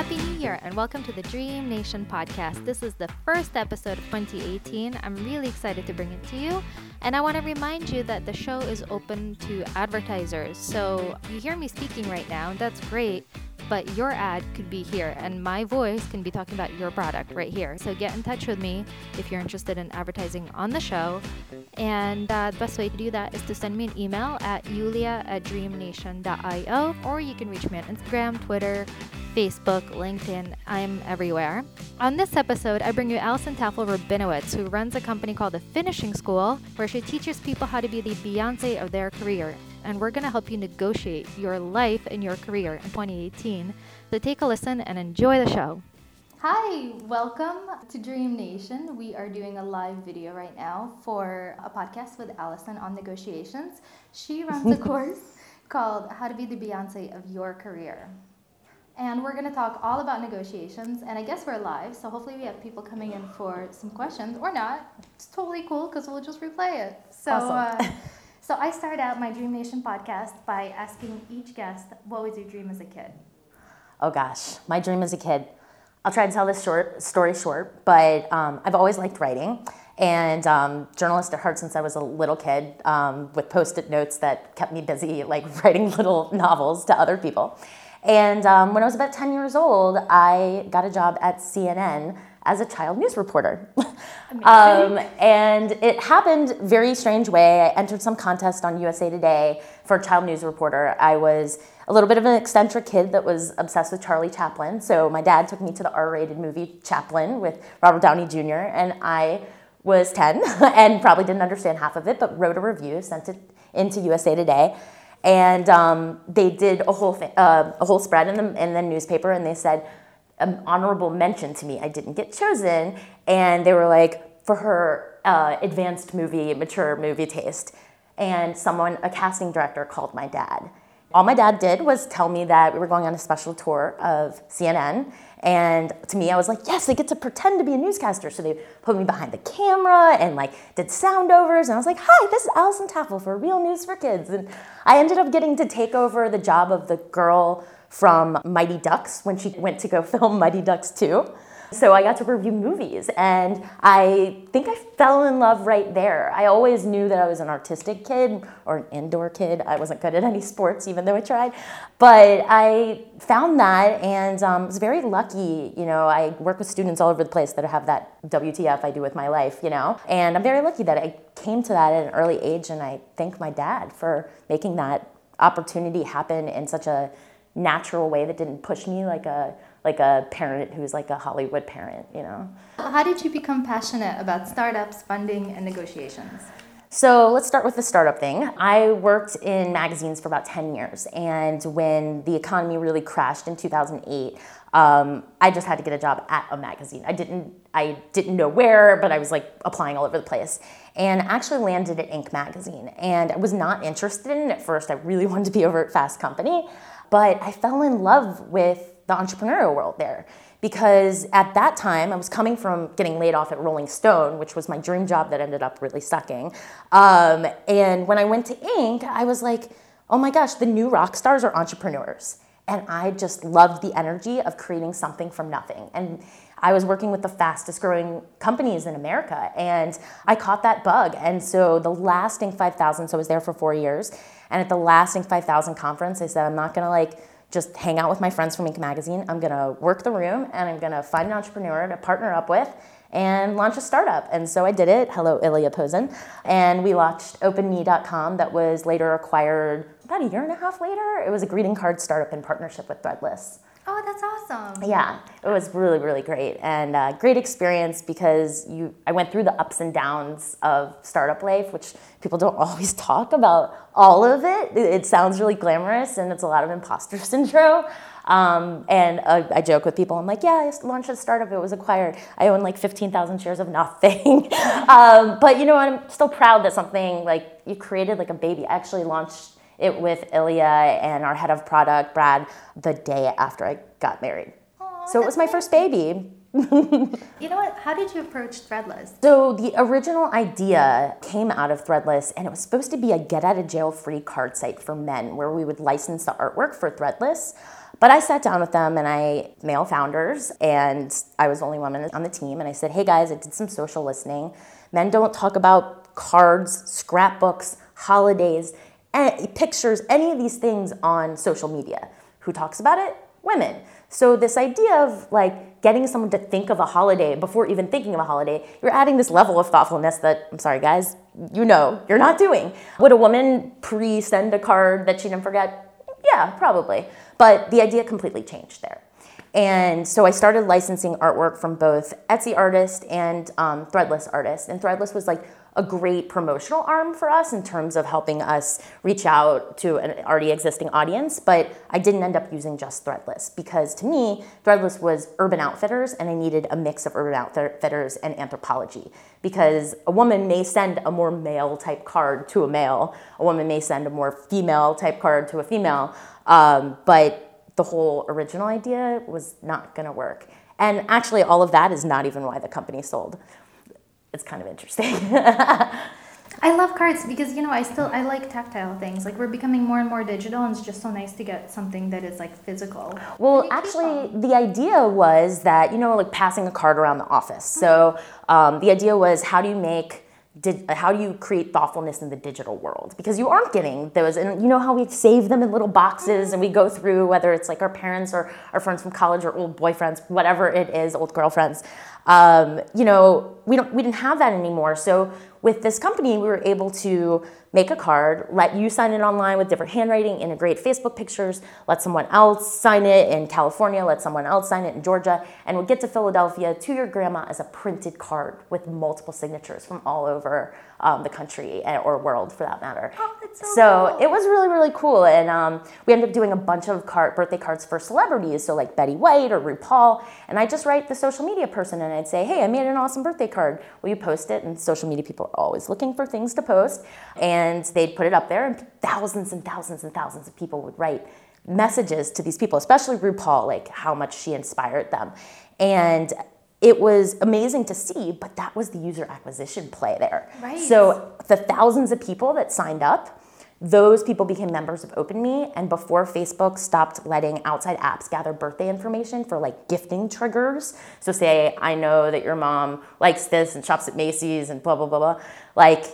Happy New Year and welcome to the Dream Nation podcast. This is the first episode of 2018. I'm really excited to bring it to you. And I want to remind you that the show is open to advertisers. So you hear me speaking right now, that's great but your ad could be here and my voice can be talking about your product right here. So get in touch with me if you're interested in advertising on the show. And uh, the best way to do that is to send me an email at yulia at dreamnation.io or you can reach me on Instagram, Twitter, Facebook, LinkedIn. I'm everywhere. On this episode, I bring you Allison Taffel Rabinowitz, who runs a company called The Finishing School, where she teaches people how to be the Beyonce of their career and we're going to help you negotiate your life and your career in 2018. So take a listen and enjoy the show. Hi, welcome to Dream Nation. We are doing a live video right now for a podcast with Allison on negotiations. She runs a course called How to Be the Beyonce of Your Career. And we're going to talk all about negotiations. And I guess we're live, so hopefully we have people coming in for some questions or not. It's totally cool because we'll just replay it. So, awesome. uh, So I start out my Dream Nation podcast by asking each guest, what was your dream as a kid? Oh gosh, my dream as a kid. I'll try to tell this short story short, but um, I've always liked writing and um, journalist at heart since I was a little kid um, with post-it notes that kept me busy, like writing little novels to other people. And um, when I was about 10 years old, I got a job at CNN as a child news reporter. um, and it happened very strange way. I entered some contest on USA Today for child news reporter. I was a little bit of an eccentric kid that was obsessed with Charlie Chaplin. So my dad took me to the R-rated movie Chaplin with Robert Downey Jr. and I was 10 and probably didn't understand half of it, but wrote a review, sent it into USA Today. And um, they did a whole uh, a whole spread in the, in the newspaper, and they said, an honorable mention to me. I didn't get chosen, and they were like, for her uh, advanced movie, mature movie taste. And someone, a casting director, called my dad. All my dad did was tell me that we were going on a special tour of CNN. And to me, I was like, yes, I get to pretend to be a newscaster. So they put me behind the camera and like did sound overs. And I was like, hi, this is Allison Taffel for Real News for Kids. And I ended up getting to take over the job of the girl from Mighty Ducks when she went to go film Mighty Ducks 2. So I got to review movies and I think I fell in love right there. I always knew that I was an artistic kid or an indoor kid. I wasn't good at any sports even though I tried. But I found that and um, was very lucky. You know, I work with students all over the place that have that WTF I do with my life, you know. And I'm very lucky that I came to that at an early age and I thank my dad for making that opportunity happen in such a natural way that didn't push me like a like a parent who's like a Hollywood parent, you know. How did you become passionate about startups, funding, and negotiations? So let's start with the startup thing. I worked in magazines for about 10 years, and when the economy really crashed in 2008, um, I just had to get a job at a magazine. I didn't, I didn't know where, but I was like applying all over the place, and actually landed at Inc. magazine. And I was not interested in it at first. I really wanted to be over at Fast Company, but I fell in love with the entrepreneurial world there because at that time I was coming from getting laid off at Rolling Stone, which was my dream job that ended up really sucking. Um, and when I went to Inc., I was like, oh my gosh, the new rock stars are entrepreneurs. And I just loved the energy of creating something from nothing. And I was working with the fastest growing companies in America, and I caught that bug. And so the last Inc. 5000, so I was there for four years. And at the last Inc. 5000 conference, I said, I'm not gonna like just hang out with my friends from Inc. magazine. I'm gonna work the room and I'm gonna find an entrepreneur to partner up with and launch a startup. And so I did it. Hello, Ilya Pozin. And we launched OpenMe.com that was later acquired about a year and a half later. It was a greeting card startup in partnership with Threadless. Oh, that's awesome. Yeah, it was really, really great and uh, great experience because you. I went through the ups and downs of startup life, which people don't always talk about. All of it. It sounds really glamorous and it's a lot of imposter syndrome. Um, and uh, I joke with people. I'm like, yeah, I launched a startup. It was acquired. I own like 15,000 shares of nothing. um, but you know, I'm still proud that something like you created like a baby. I actually launched it with Ilya and our head of product, Brad, the day after I got married. Aww, so it was my first baby. you know what? How did you approach Threadless? So the original idea came out of Threadless, and it was supposed to be a get out of jail free card site for men, where we would license the artwork for Threadless. But I sat down with them and I, male founders, and I was the only woman on the team. And I said, hey guys, I did some social listening. Men don't talk about cards, scrapbooks, holidays, pictures, any of these things on social media. Who talks about it? Women. So this idea of like getting someone to think of a holiday before even thinking of a holiday, you're adding this level of thoughtfulness that I'm sorry guys, you know you're not doing. Would a woman pre-send a card that she didn't forget? Yeah, probably. But the idea completely changed there. And so I started licensing artwork from both Etsy artists and um, Threadless artists. And Threadless was like a great promotional arm for us in terms of helping us reach out to an already existing audience. But I didn't end up using just Threadless because to me, Threadless was Urban Outfitters and I needed a mix of Urban Outfitters and Anthropologie because a woman may send a more male type card to a male, a woman may send a more female type card to a female. Um, but the whole original idea was not going to work. And actually, all of that is not even why the company sold it's kind of interesting. I love cards because you know I still I like tactile things. Like we're becoming more and more digital, and it's just so nice to get something that is like physical. Well, actually, the idea was that you know like passing a card around the office. So um, the idea was how do you make did, how do you create thoughtfulness in the digital world? Because you aren't getting those, and you know how we save them in little boxes and we go through whether it's like our parents or our friends from college or old boyfriends, whatever it is, old girlfriends. Um, you know, we don't we didn't have that anymore. So with this company, we were able to make a card, let you sign it online with different handwriting, integrate Facebook pictures, let someone else sign it in California, let someone else sign it in Georgia, and we'll get to Philadelphia to your grandma as a printed card with multiple signatures from all over um, the country eh, or world for that matter. Oh, so, so cool. it was really, really cool. And um, we ended up doing a bunch of card, birthday cards for celebrities, so like Betty White or RuPaul. And I just write the social media person and I'd say, hey, I made an awesome birthday card. Will you post it? And social media people are always looking for things to post. And they'd put it up there, and thousands and thousands and thousands of people would write messages to these people, especially RuPaul, like how much she inspired them. And it was amazing to see, but that was the user acquisition play there. Right. So the thousands of people that signed up, those people became members of OpenMe, and before Facebook stopped letting outside apps gather birthday information for like gifting triggers. So say I know that your mom likes this and shops at Macy's and blah blah blah blah. Like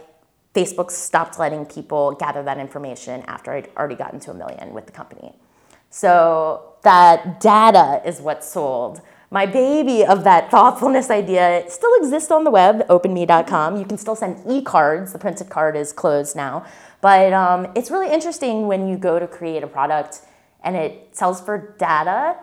Facebook stopped letting people gather that information after I'd already gotten to a million with the company. So that data is what sold my baby of that thoughtfulness idea still exists on the web, openme.com. You can still send e cards. The printed card is closed now. But um, it's really interesting when you go to create a product and it sells for data,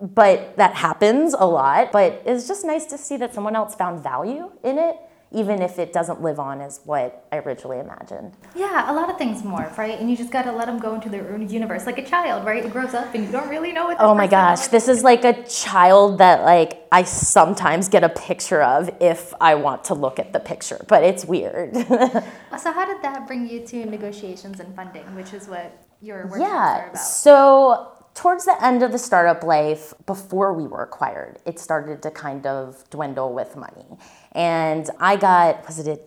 but that happens a lot. But it's just nice to see that someone else found value in it even if it doesn't live on as what I originally imagined. Yeah, a lot of things morph, right? And you just got to let them go into their own universe, like a child, right? It grows up and you don't really know what. Oh my gosh, this is like a child that like I sometimes get a picture of if I want to look at the picture, but it's weird. so how did that bring you to negotiations and funding, which is what your workshops yeah, about? Yeah, so towards the end of the startup life, before we were acquired, it started to kind of dwindle with money. And I got, was it,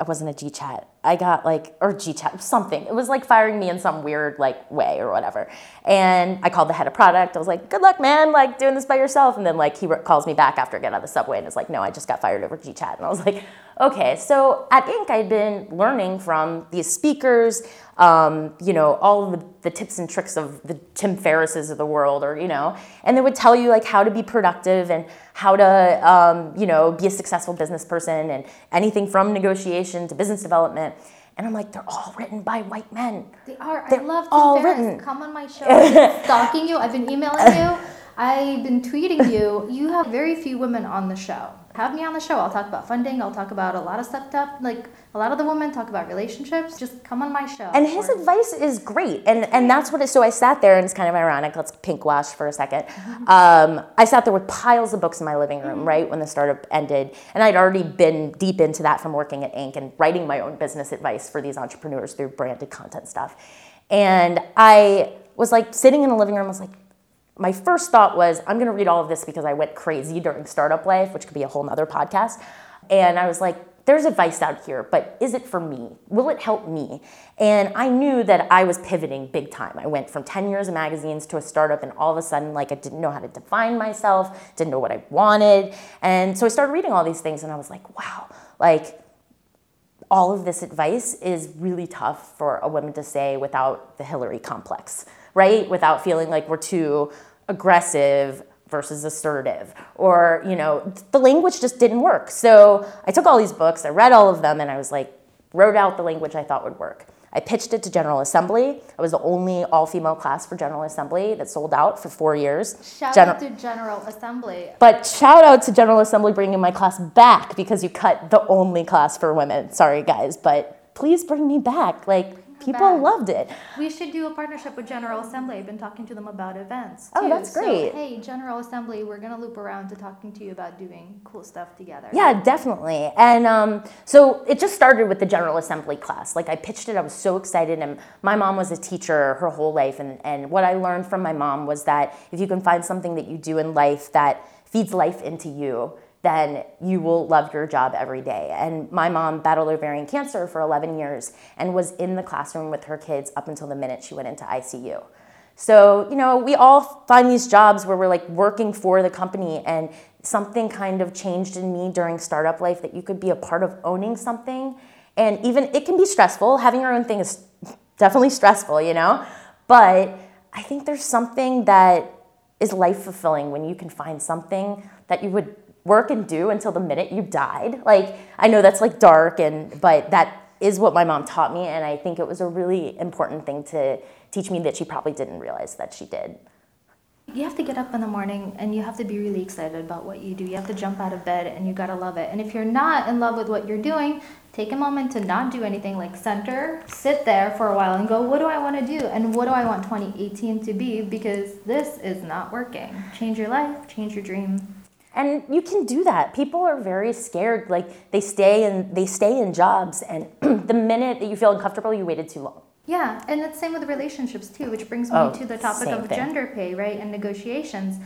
it wasn't a G chat. I got like, or G chat, something. It was like firing me in some weird like way or whatever. And I called the head of product. I was like, good luck, man, like doing this by yourself. And then like he calls me back after I get out of the subway and is like, no, I just got fired over G chat. And I was like, okay. So at Inc., I'd been learning from these speakers, um, you know, all the, the tips and tricks of the Tim Ferrisses of the world, or, you know, and they would tell you like how to be productive and how to, um, you know, be a successful business person and anything from negotiation to business development. And I'm like, they're all written by white men. They are. They're I love Tim all Ferriss. written. Come on my show. stalking you. I've been emailing you. I've been tweeting you. You have very few women on the show have me on the show. I'll talk about funding. I'll talk about a lot of stuff. Up, like a lot of the women talk about relationships. Just come on my show. And his or, advice is great, and and that's what. It, so I sat there, and it's kind of ironic. Let's pink wash for a 2nd mm-hmm. um, I sat there with piles of books in my living room, mm-hmm. right when the startup ended, and I'd already been deep into that from working at Inc. and writing my own business advice for these entrepreneurs through branded content stuff. And I was like sitting in the living room. I was like, my first thought was, I'm going to read all of this because I went crazy during startup life, which could be a whole nother podcast. And I was like, there's advice out here, but is it for me? Will it help me? And I knew that I was pivoting big time. I went from 10 years of magazines to a startup, and all of a sudden, like, I didn't know how to define myself, didn't know what I wanted. And so I started reading all these things, and I was like, wow, like, all of this advice is really tough for a woman to say without the Hillary complex, right? Without feeling like we're too aggressive versus assertive or you know the language just didn't work. So i took all these books i read all of them and i was like wrote out the language i thought would work. I pitched it to general assembly. I was the only all-female class for general assembly that sold out for four years. Shout Gen- out to general assembly. But shout out to general assembly bringing my class back because you cut the only class for women. Sorry guys but please bring me back. Like people loved it. We should do a partnership with General Assembly. I've been talking to them about events. Oh, too. Oh, that's great. So, hey, General Assembly, we're gonna loop around to talking to you about doing cool stuff together. Yeah, definitely. And um, so it just started with the General Assembly class. Like I pitched it, I was so excited, and my mom was a teacher her whole life, and and what I learned from my mom was that if you can find something that you do in life that feeds life into you then you will love your job every day. And my mom battled ovarian cancer for 11 years and was in the classroom with her kids up until the minute she went into ICU. So, you know, we all find these jobs where we're like working for the company and something kind of changed in me during startup life that you could be a part of owning something. And even it can be stressful. Having your own thing is definitely stressful, you know? But I think there's something that is life fulfilling when you can find something that you would work and do until the minute you died. Like I know that's like dark and but that is what my mom taught me and I think it was a really important thing to teach me that she probably didn't realize that she did. You have to get up in the morning and you have to be really excited about what you do. You have to jump out of bed and you got to love it. And if you're not in love with what you're doing, take a moment to not do anything like center, sit there for a while and go, what do I want to do? And what do I want 2018 to be? Because this is not working. Change your life, change your dream, and you can do that. People are very scared like they stay and they stay in jobs and the minute that you feel uncomfortable you waited too long. Yeah and it's same with relationships too which brings me oh, to the topic of thing. gender pay right and negotiations.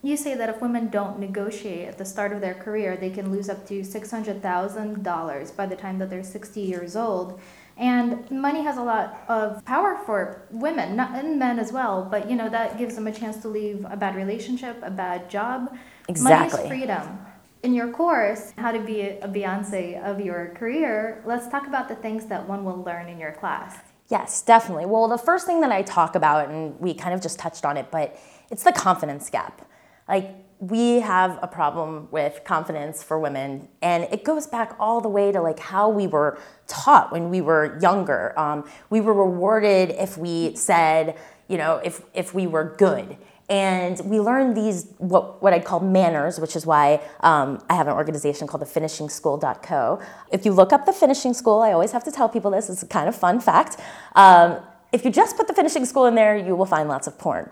You say that if women don't negotiate at the start of their career they can lose up to $600000 by the time that they're 60 years old. And money has a lot of power for women not, and men as well but you know that gives them a chance to leave a bad relationship a bad job Exactly. Money is freedom. In your course, How to Be a Beyonce of Your Career, let's talk about the things that one will learn in your class. Yes, definitely. Well, the first thing that I talk about, and we kind of just touched on it, but it's the confidence gap. Like, we have a problem with confidence for women, and it goes back all the way to like how we were taught when we were younger. Um, we were rewarded if we said, you know, if if we were good and we learn these what, what I'd call manners, which is why um, I have an organization called the Finishing School.co. If you look up the Finishing School, I always have to tell people this. It's a kind of fun fact. Um, if you just put the Finishing School in there, you will find lots of porn.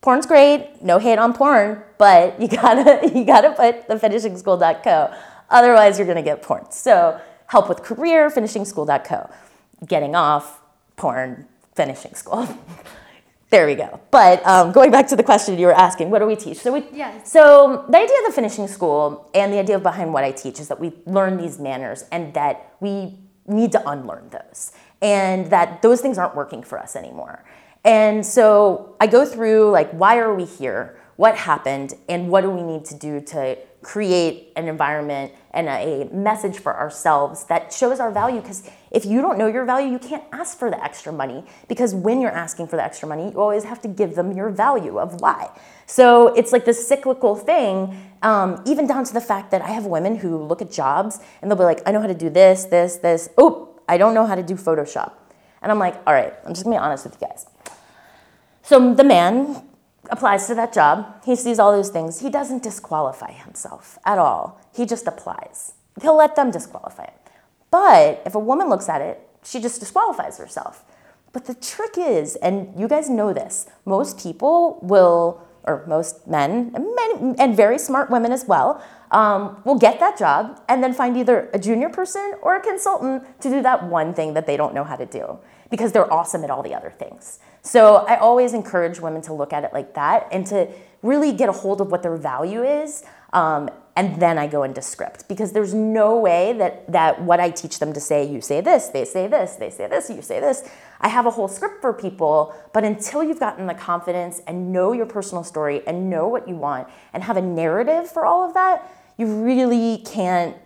Porn's great, no hate on porn, but you gotta you gotta put the Finishing School.co. Otherwise, you're gonna get porn. So help with career, Finishing School.co. Getting off porn, finishing school. There we go. But um, going back to the question you were asking, what do we teach? So we, yes. So the idea of the finishing school and the idea behind what I teach is that we learn these manners and that we need to unlearn those, and that those things aren't working for us anymore. And so I go through like why are we here? What happened? And what do we need to do to create an environment and a message for ourselves that shows our value. Because if you don't know your value you can't ask for the extra money because when you're asking for the extra money you always have to give them your value of why. So it's like this cyclical thing um, even down to the fact that i have women who look at jobs and they'll be like i know how to do this this this. Oh i don't know how to do photoshop. And i'm like all right i'm just gonna be honest with you guys. So the man applies to that job. He sees all those things. He doesn't disqualify himself at all. He just applies. He'll let them disqualify him. But if a woman looks at it, she just disqualifies herself. But the trick is, and you guys know this, most people will, or most men, and, men, and very smart women as well, um, will get that job and then find either a junior person or a consultant to do that one thing that they don't know how to do because they're awesome at all the other things. So I always encourage women to look at it like that and to really get a hold of what their value is um, and then I go into script because there's no way that that what I teach them to say, you say this, they say this, they say this, you say this. I have a whole script for people, but until you've gotten the confidence and know your personal story and know what you want and have a narrative for all of that, you really can't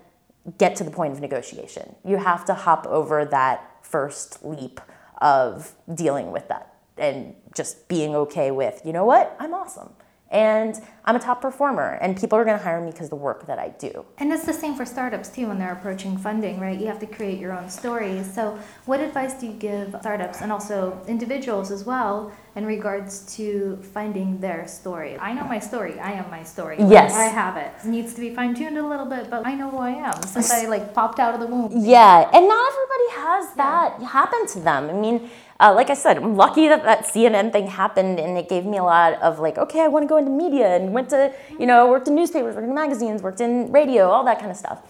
get to the point of negotiation. You have to hop over that first leap of dealing with that and just being okay with, you know what, I'm awesome and I'm a top performer, and people are going to hire me because of the work that I do. And it's the same for startups too when they're approaching funding, right? You have to create your own story. So, what advice do you give startups and also individuals as well in regards to finding their story? I know my story. I am my story. Yes, I have it. It needs to be fine tuned a little bit, but I know who I am since I like popped out of the womb. Yeah, and not everybody has that yeah. happen to them. I mean uh, like I said, I'm lucky that that CNN thing happened and it gave me a lot of like, okay, I want to go into media and went to, you know, worked in newspapers, worked in magazines, worked in radio, all that kind of stuff.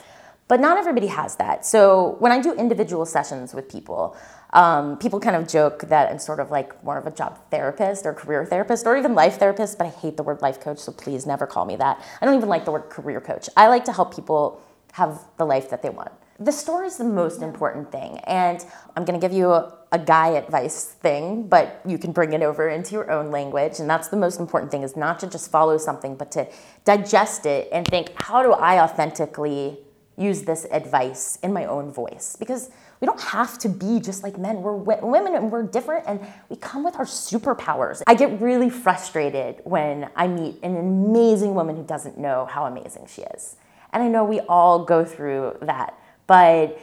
But not everybody has that. So when I do individual sessions with people, um, people kind of joke that I'm sort of like more of a job therapist or career therapist or even life therapist, but I hate the word life coach, so please never call me that. I don't even like the word career coach. I like to help people have the life that they want. The story is the most important thing. And I'm going to give you a, guy advice thing, but you can bring it over into your own language. And that's the most important thing is not to just follow something, but to digest it and think, how do I authentically use this advice in my own voice? Because we don't have to be just like men. We're women and we're different and we come with our superpowers. I get really frustrated when I meet an amazing woman who doesn't know how amazing she is. And I know we all go through that but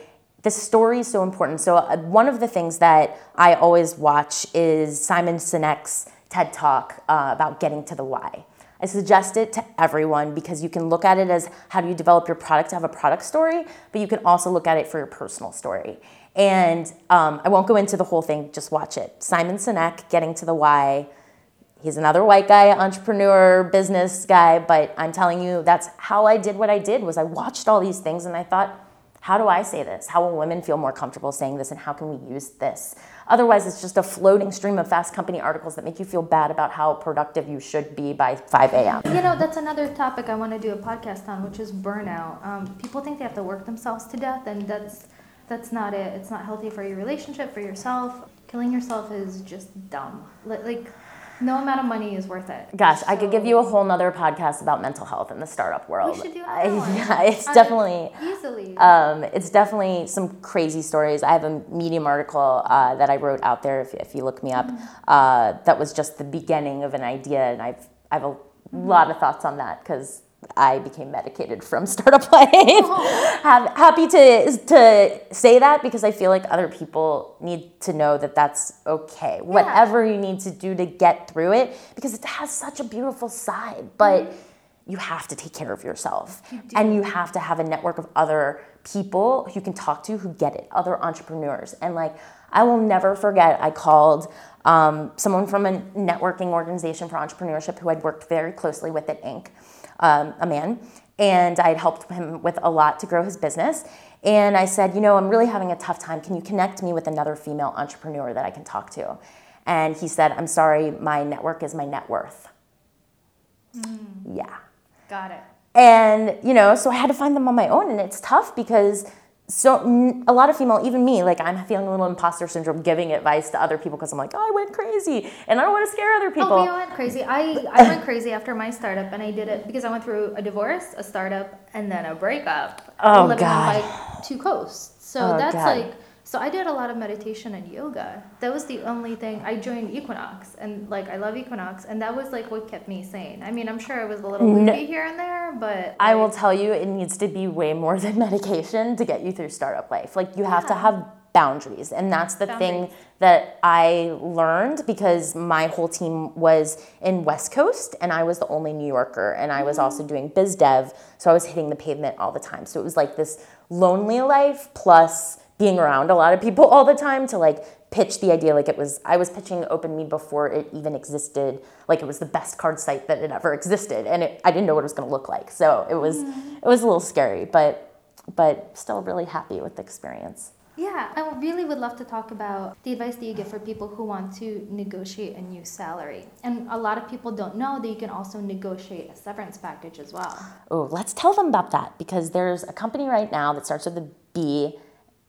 the story is so important. So uh, one of the things that I always watch is Simon Sinek's TED Talk uh, about getting to the why. I suggest it to everyone because you can look at it as how do you develop your product to have a product story, but you can also look at it for your personal story. And um, I won't go into the whole thing, just watch it. Simon Sinek, Getting to the Why. He's another white guy, entrepreneur, business guy, but I'm telling you, that's how I did what I did was I watched all these things and I thought, how do I say this? How will women feel more comfortable saying this? And how can we use this? Otherwise, it's just a floating stream of fast company articles that make you feel bad about how productive you should be by 5 a.m. You know, that's another topic I want to do a podcast on, which is burnout. Um, people think they have to work themselves to death, and that's that's not it. It's not healthy for your relationship, for yourself. Killing yourself is just dumb. Like no amount of money is worth it. Gosh, so. I could give you a whole nother podcast about mental health in the startup world. We should do that. yeah, it's definitely easily. Um, it's definitely some crazy stories. I have a Medium article uh, that I wrote out there. If, if you look me up, mm-hmm. uh, that was just the beginning of an idea, and I've I have a mm-hmm. lot of thoughts on that because I became medicated from Startup Life. Oh. happy to to say that because I feel like other people need to know that that's okay. Yeah. Whatever you need to do to get through it, because it has such a beautiful side, but. Mm-hmm. You have to take care of yourself. You and you have to have a network of other people you can talk to who get it, other entrepreneurs. And like, I will never forget, I called um, someone from a networking organization for entrepreneurship who I'd worked very closely with at Inc um, a man, and I had helped him with a lot to grow his business. And I said, you know, I'm really having a tough time. Can you connect me with another female entrepreneur that I can talk to? And he said, I'm sorry, my network is my net worth. Mm. Yeah. Got it. And, you know, so I had to find them on my own. And it's tough because so a lot of female, even me, like I'm feeling a little imposter syndrome giving advice to other people because I'm like, oh, I went crazy and I don't want to scare other oh, people. Oh, you went crazy. I, I went crazy after my startup and I did it because I went through a divorce, a startup, and then a breakup. Oh, living God. on like two coasts. So oh, that's God. like so I did a lot of meditation and yoga. That was the only thing. I joined Equinox and like I love Equinox and that was like what kept me sane. I mean, I'm sure it was a little loopy no, here and there, but like, I will tell you it needs to be way more than medication to get you through startup life. Like you yeah. have to have boundaries and that's the boundaries. thing that I learned because my whole team was in West Coast and I was the only New Yorker and I was mm-hmm. also doing biz dev, so I was hitting the pavement all the time. So it was like this lonely life plus being around a lot of people all the time to like pitch the idea like it was I was pitching OpenMe before it even existed like it was the best card site that had ever existed and it, I didn't know what it was going to look like so it was mm. it was a little scary but but still really happy with the experience Yeah, I really would love to talk about the advice that you give for people who want to negotiate a new salary. And a lot of people don't know that you can also negotiate a severance package as well. Oh, let's tell them about that because there's a company right now that starts with a B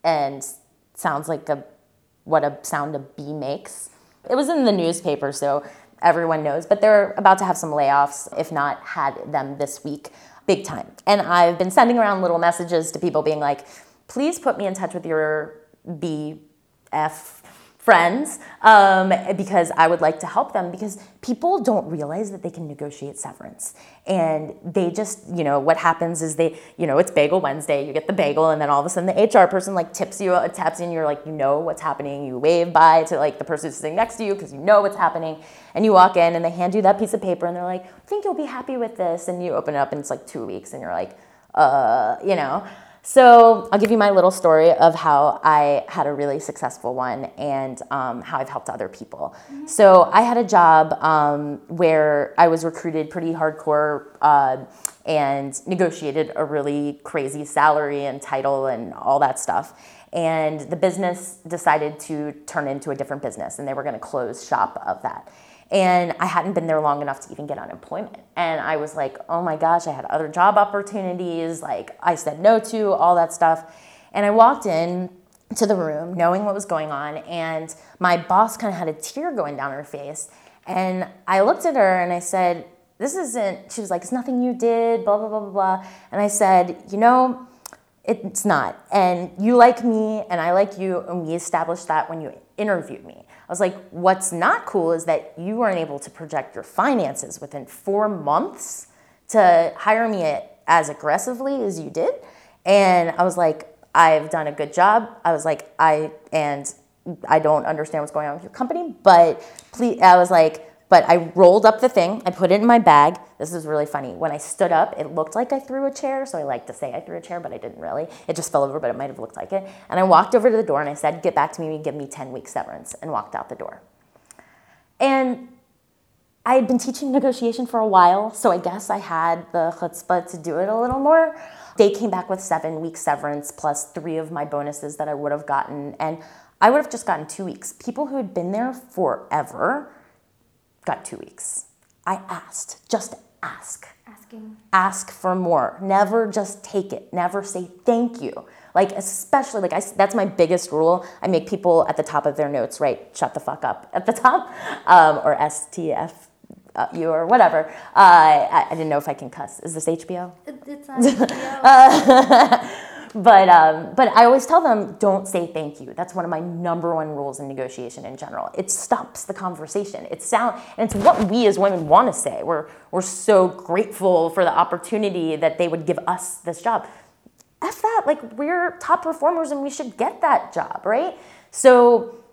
and sounds like a what a sound a bee makes. It was in the newspaper, so everyone knows, but they're about to have some layoffs, if not had them this week, big time. And I've been sending around little messages to people being like, please put me in touch with your BF friends um, because I would like to help them because people don't realize that they can negotiate severance. And they just, you know, what happens is they, you know, it's Bagel Wednesday, you get the bagel, and then all of a sudden the HR person like tips you, taps in, you're like, you know what's happening. You wave bye to like the person sitting next to you because you know what's happening. And you walk in and they hand you that piece of paper and they're like, I think you'll be happy with this. And you open it up and it's like two weeks and you're like, uh, you know. So I'll give you my little story of how I had a really successful one and um, how I've helped other people. Mm-hmm. So I had a job um, where I was recruited pretty hardcore uh, and negotiated a really crazy salary and title and all that stuff. And the business decided to turn into a different business and they were going to close shop of that. And I hadn't been there long enough to even get unemployment. And I was like, oh my gosh, I had other job opportunities, like I said no to, all that stuff. And I walked in to the room knowing what was going on, and my boss kind of had a tear going down her face. And I looked at her and I said, This isn't, she was like, It's nothing you did, blah, blah, blah, blah, blah. And I said, You know, it's not. And you like me, and I like you, and we established that when you interviewed me. I was like, what's not cool is that you weren't able to project your finances within four months to hire me as aggressively as you did. And I was like, I've done a good job. I was like, I, and I don't understand what's going on with your company, but please, I was like, but I rolled up the thing, I put it in my bag. This is really funny. When I stood up, it looked like I threw a chair, so I like to say I threw a chair, but I didn't really. It just fell over, but it might have looked like it. And I walked over to the door and I said, Get back to me and give me 10 weeks severance, and walked out the door. And I had been teaching negotiation for a while, so I guess I had the chutzpah to do it a little more. They came back with seven weeks severance plus three of my bonuses that I would have gotten, and I would have just gotten two weeks. People who had been there forever got two weeks. I asked, just ask. Asking. Ask for more. Never just take it. Never say thank you. Like, especially, like, I, that's my biggest rule. I make people at the top of their notes write, shut the fuck up at the top, um, or STF. Uh, you or whatever. Uh, I, I, didn't know if I can cuss. Is this HBO? It's on HBO. uh, but um, but I always tell them don't say thank you. That's one of my number one rules in negotiation in general. It stops the conversation. It's sound and it's what we as women want to say. We're we're so grateful for the opportunity that they would give us this job. F that, like we're top performers and we should get that job, right? So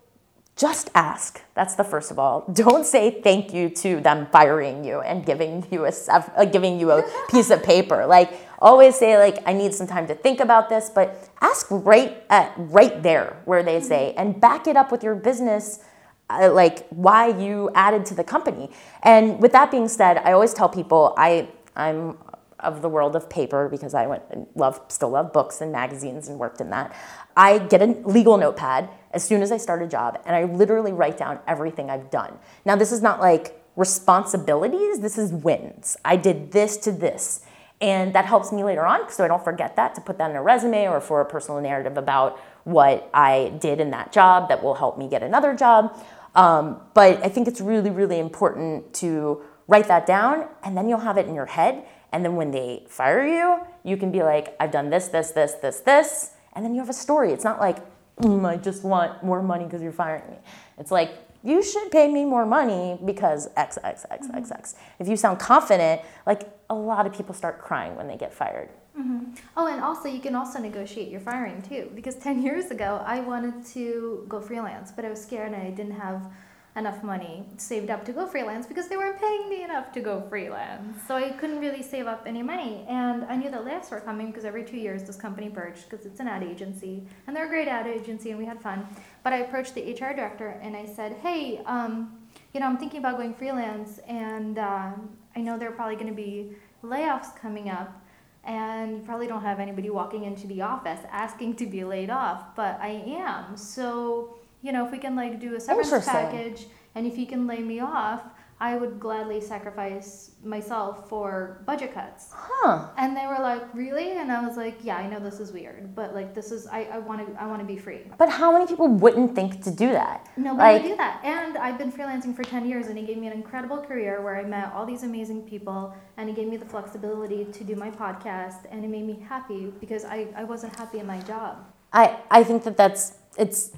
just ask. That's the first of all. Don't say thank you to them firing you and giving you a uh, giving you a piece of paper. Like always say like I need some time to think about this, but ask right at right there where they say and back it up with your business uh, like why you added to the company. And with that being said, I always tell people I I'm of the world of paper because I went and love still love books and magazines and worked in that. I get a legal notepad as soon as I start a job and I literally write down everything I've done. Now this is not like responsibilities, this is wins. I did this to this. And that helps me later on so I don't forget that to put that in a resume or for a personal narrative about what I did in that job that will help me get another job. Um, but I think it's really, really important to write that down and then you'll have it in your head. And then when they fire you, you can be like, I've done this, this, this, this, this. And then you have a story. It's not like, mm, I just want more money because you're firing me. It's like, you should pay me more money because X, X, X, mm-hmm. X, X. If you sound confident, like a lot of people start crying when they get fired. Mm-hmm. Oh, and also you can also negotiate your firing too. Because 10 years ago, I wanted to go freelance, but I was scared and I didn't have enough money saved up to go freelance because they weren't paying me enough to go freelance. So I couldn't really save up any money. And I knew that layoffs were coming because every two years this company purged because it's an ad agency. And they're a great ad agency and we had fun. But I approached the HR director and I said, hey, um, you know, I'm thinking about going freelance and uh, I know there are probably going to be layoffs coming up. and you probably don't have anybody walking into the office asking to be laid off, but I am. So, you know, if we can like do a severance package and if you can lay me off, I would gladly sacrifice myself for budget cuts. Huh. And they were like, "Really?" And I was like, "Yeah, I know this is weird, but like this is I I want to I want to be free." But how many people wouldn't think to do that? Nobody Like- would do that. And I've been freelancing for 10 years, and he gave me an incredible career where I met all these amazing people, and he gave me the flexibility to do my podcast, and it made me happy because I, I wasn't happy in my job. I, I think that that's it's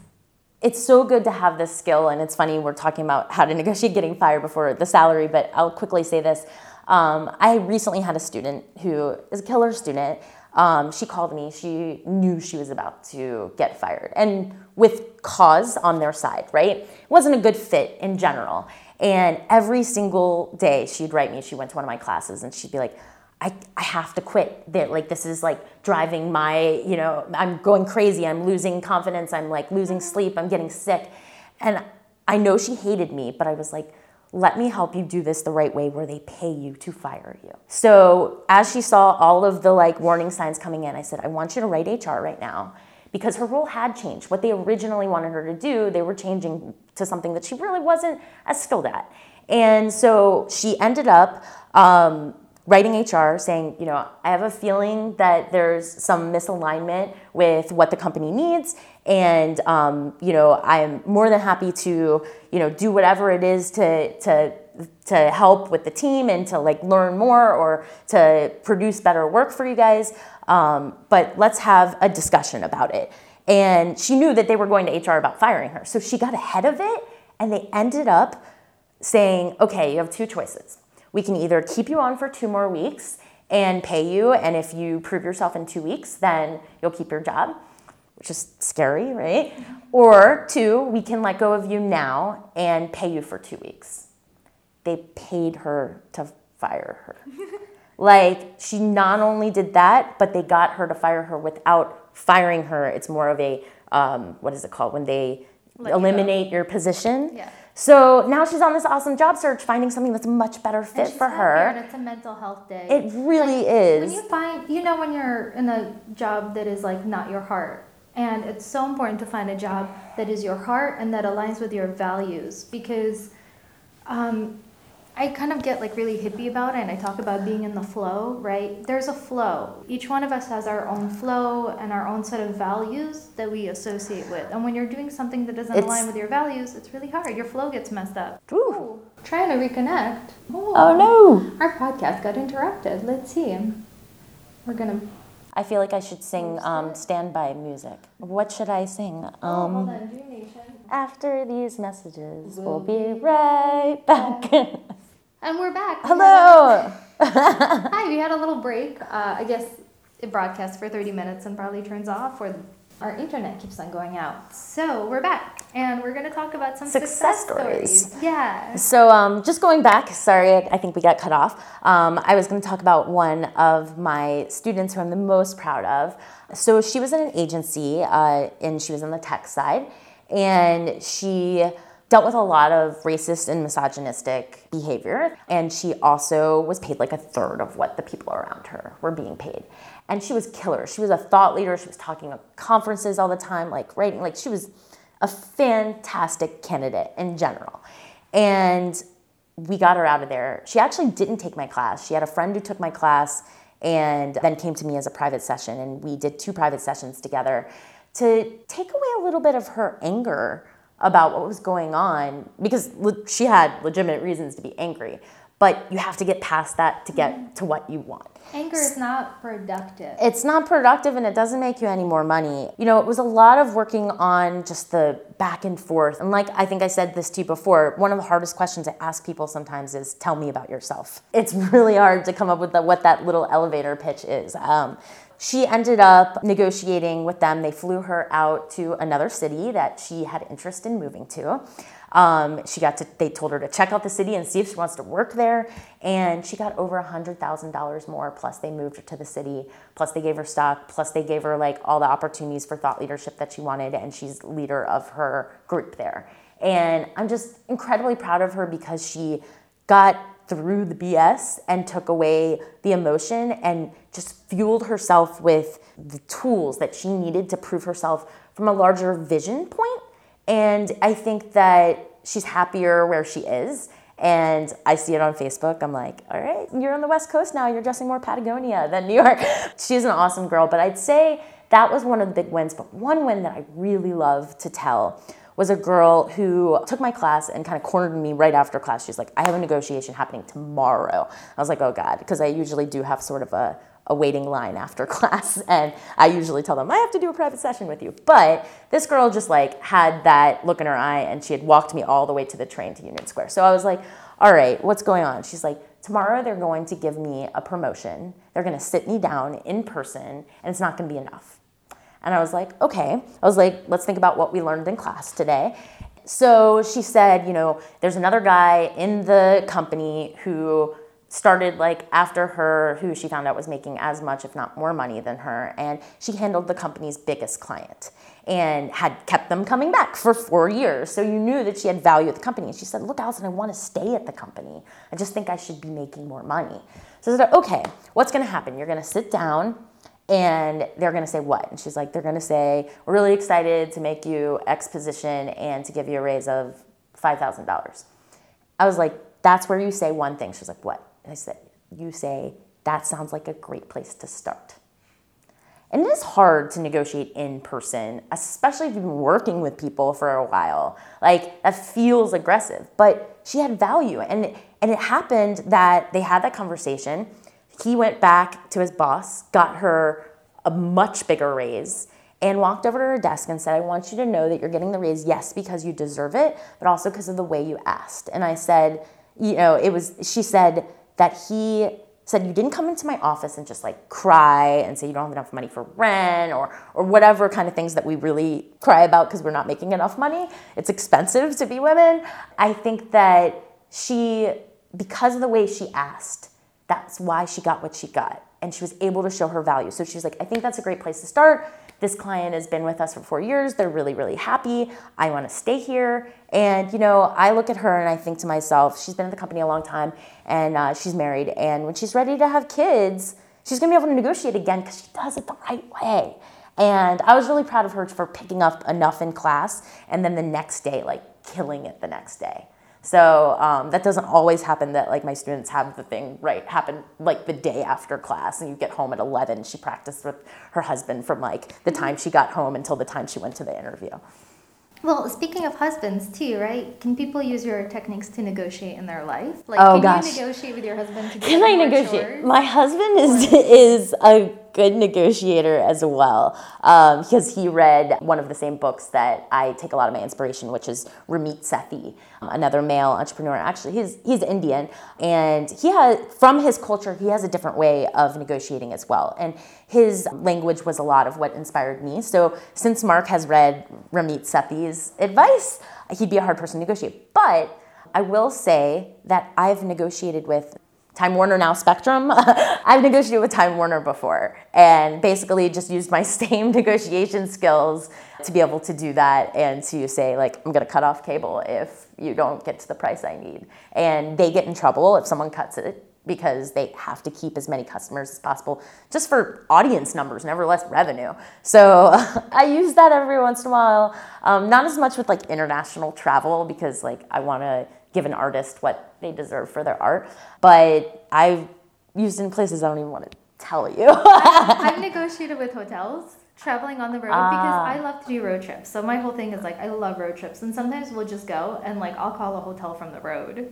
it's so good to have this skill and it's funny we're talking about how to negotiate getting fired before the salary but i'll quickly say this. Um, i recently had a student who is a killer student. Um, she called me. She knew she was about to get fired and with cause on their side right? It wasn't a good fit in general. And every single day she'd write me. She went to one of my classes and she'd be like I, I have to quit. That like this is like driving my, you know, I'm going crazy. I'm losing confidence. I'm like losing sleep. I'm getting sick. And I know she hated me, but I was like, let me help you do this the right way where they pay you to fire you. So as she saw all of the like warning signs coming in, I said, I want you to write HR right now because her role had changed. What they originally wanted her to do, they were changing to something that she really wasn't as skilled at. And so she ended up um, writing HR saying, you know, I have a feeling that there's some misalignment with what the company needs, and um, you know, I'm more than happy to, you know, do whatever it is to to to help with the team and to like learn more or to produce better work for you guys. Um, but let's have a discussion about it. And she knew that they were going to HR about firing her, so she got ahead of it, and they ended up saying, okay, you have two choices we can either keep you on for two more weeks and pay you, and if you prove yourself in two weeks, then you'll keep your job, which is scary, right? Or two, we can let go of you now and pay you for two weeks. They paid her to fire her. like, she not only did that, but they got her to fire her without firing her. It's more of a, um, what is it called? When they Let you eliminate your position. Yeah. So now she's on this awesome job search, finding something that's a much better fit for her. It's a mental health day. It really is. When you find, you know, when you're in a job that is like not your heart, and it's so important to find a job that is your heart and that aligns with your values because um, I kind of get like really hippie about it and I talk about being in the flow, right? There's a flow. Each one of us has our own flow and our own set of values that we associate with. And when you're doing something that doesn't It's- align with your values, it's really hard. Your flow gets messed up. Ooh. Trying to reconnect. Oh no. Our podcast got interrupted. Let's see. We're gonna. I feel like I should sing um, standby music. What should I sing? Oh, Um, after these messages, we'll be right back. And we're back. We Hello. a- Hi, we had a little break. Uh, I guess it broadcasts for 30 minutes and probably turns off, or our internet keeps on going out. So we're back, and we're gonna talk about some Success success, stories. stories. Yeah. So, um, just going back, sorry, I, I think we got cut off. Um, I was going to talk about one of my students who I'm the most proud of. So, she was in an agency uh, and she was on the tech side, and she dealt with a lot of racist and misogynistic behavior. And she also was paid like a third of what the people around her were being paid. And she was killer. She was a thought leader. She was talking at conferences all the time, like writing, like she was a fantastic candidate in general. And we got her out of there. She actually didn't take my class. She had a friend who took my class and then came to me as a private session. And we did two private sessions together to take away a little bit of her anger about what was going on because le- she had legitimate reasons to be angry. But you have to get past that to get to what you want Anger is not productive. it's not productive and it doesn't make you any more money. You know, it was a lot of working on just the back and forth. And like I think I said this to you before, one of the hardest questions I ask people sometimes is tell me about yourself. It's really hard to come up with the, what that little elevator pitch is. Um, she ended up negotiating with them. They flew her out to another city that she had interest in moving to. Um, she got to, they told her to check out the city and see if she wants to work there. And she got over $100,000 more. Plus, they moved her to the city. Plus, they gave her stock. Plus, they gave her like all the opportunities for thought leadership that she wanted. And she's leader of her group there. And I'm just incredibly proud of her because she got through the BS and took away the emotion and just fueled herself with the tools that she needed to prove herself from a larger vision point. And I think that she's happier where she is. And I see it on Facebook. I'm like, all right, you're on the West Coast now. You're dressing more Patagonia than New York. She's an awesome girl. But I'd say that was one of the big wins. But one win that I really love to tell was a girl who took my class and kind of cornered me right after class. She's like, I have a negotiation happening tomorrow. I was like, oh God, because I usually do have sort of a, a waiting line after class and I usually tell them I have to do a private session with you. But this girl just like had that look in her eye and she had walked me all the way to the train to Union Square. So I was like, all right, what's going on? She's like, tomorrow they're going to give me a promotion. They're going to sit me down in person and it's not going to be enough. And I was like, okay. I was like, let's think about what we learned in class today. So she said, you know, there's another guy in the company who started like after her who she found out was making as much if not more money than her. And she handled the company's biggest client and had kept them coming back for four years. So you knew that she had value at the company. And she said look allison i want to stay at the company. I just think i should be making more money. So i said okay what's going to happen? You're going to sit down and they're going to say what? And she's like they're going to say we're really excited to make you x position and to give you a raise of $5000 i was like that's where you say one thing. She's like what? And i said you say that sounds like a great place to start. And it is hard to negotiate in person especially if you've been working with people for a while. Like that feels aggressive but she had value. And and it happened that they had that conversation he went back to his boss, got her a much bigger raise, and walked over to her desk and said, I want you to know that you're getting the raise, yes, because you deserve it, but also because of the way you asked. And I said, you know, it was, she said that he said, You didn't come into my office and just like cry and say you don't have enough money for rent or, or whatever kind of things that we really cry about because we're not making enough money. It's expensive to be women. I think that she, because of the way she asked, that's why she got what she got. And she was able to show her value. So she was like, I think that's a great place to start. This client has been with us for four years. They're really, really happy. I want to stay here. And, you know, I look at her and I think to myself, she's been in the company a long time and uh, she's married. And when she's ready to have kids, she's going to be able to negotiate again because she does it the right way. And I was really proud of her for picking up enough in class and then the next day, like killing it the next day. So um, that doesn't always happen that like my students have the thing right happen like the day after class and you get home at 11. She practiced with her husband from like the time she got home until the time she went to the interview. Well, speaking of husbands too, right? Can people use your techniques to negotiate in their life? Like, oh, can gosh. you negotiate with your husband? To can I negotiate? My husband is is a good negotiator as well um, because he read one of the same books that I take a lot of my inspiration, which is Ramit Sethi, another male entrepreneur. Actually, he's he's Indian, and he has from his culture he has a different way of negotiating as well. And his language was a lot of what inspired me. So since Mark has read Ramit Sethi's advice, he'd be a hard person to negotiate. But I will say that I've negotiated with Time Warner now Spectrum. I've negotiated with Time Warner before and basically just used my same negotiation skills to be able to do that and to say like I'm going to cut off cable if you don't get to the price I need. And they get in trouble if someone cuts it because they have to keep as many customers as possible just for audience numbers, nevertheless revenue. So I use that every once in a while. Um, not as much with like international travel because like I want to give an artist what they deserve for their art. But I've used in places I don't even want to tell you. I've negotiated with hotels traveling on the road because ah. I love to do road trips. So my whole thing is like I love road trips and sometimes we'll just go and like I'll call a hotel from the road.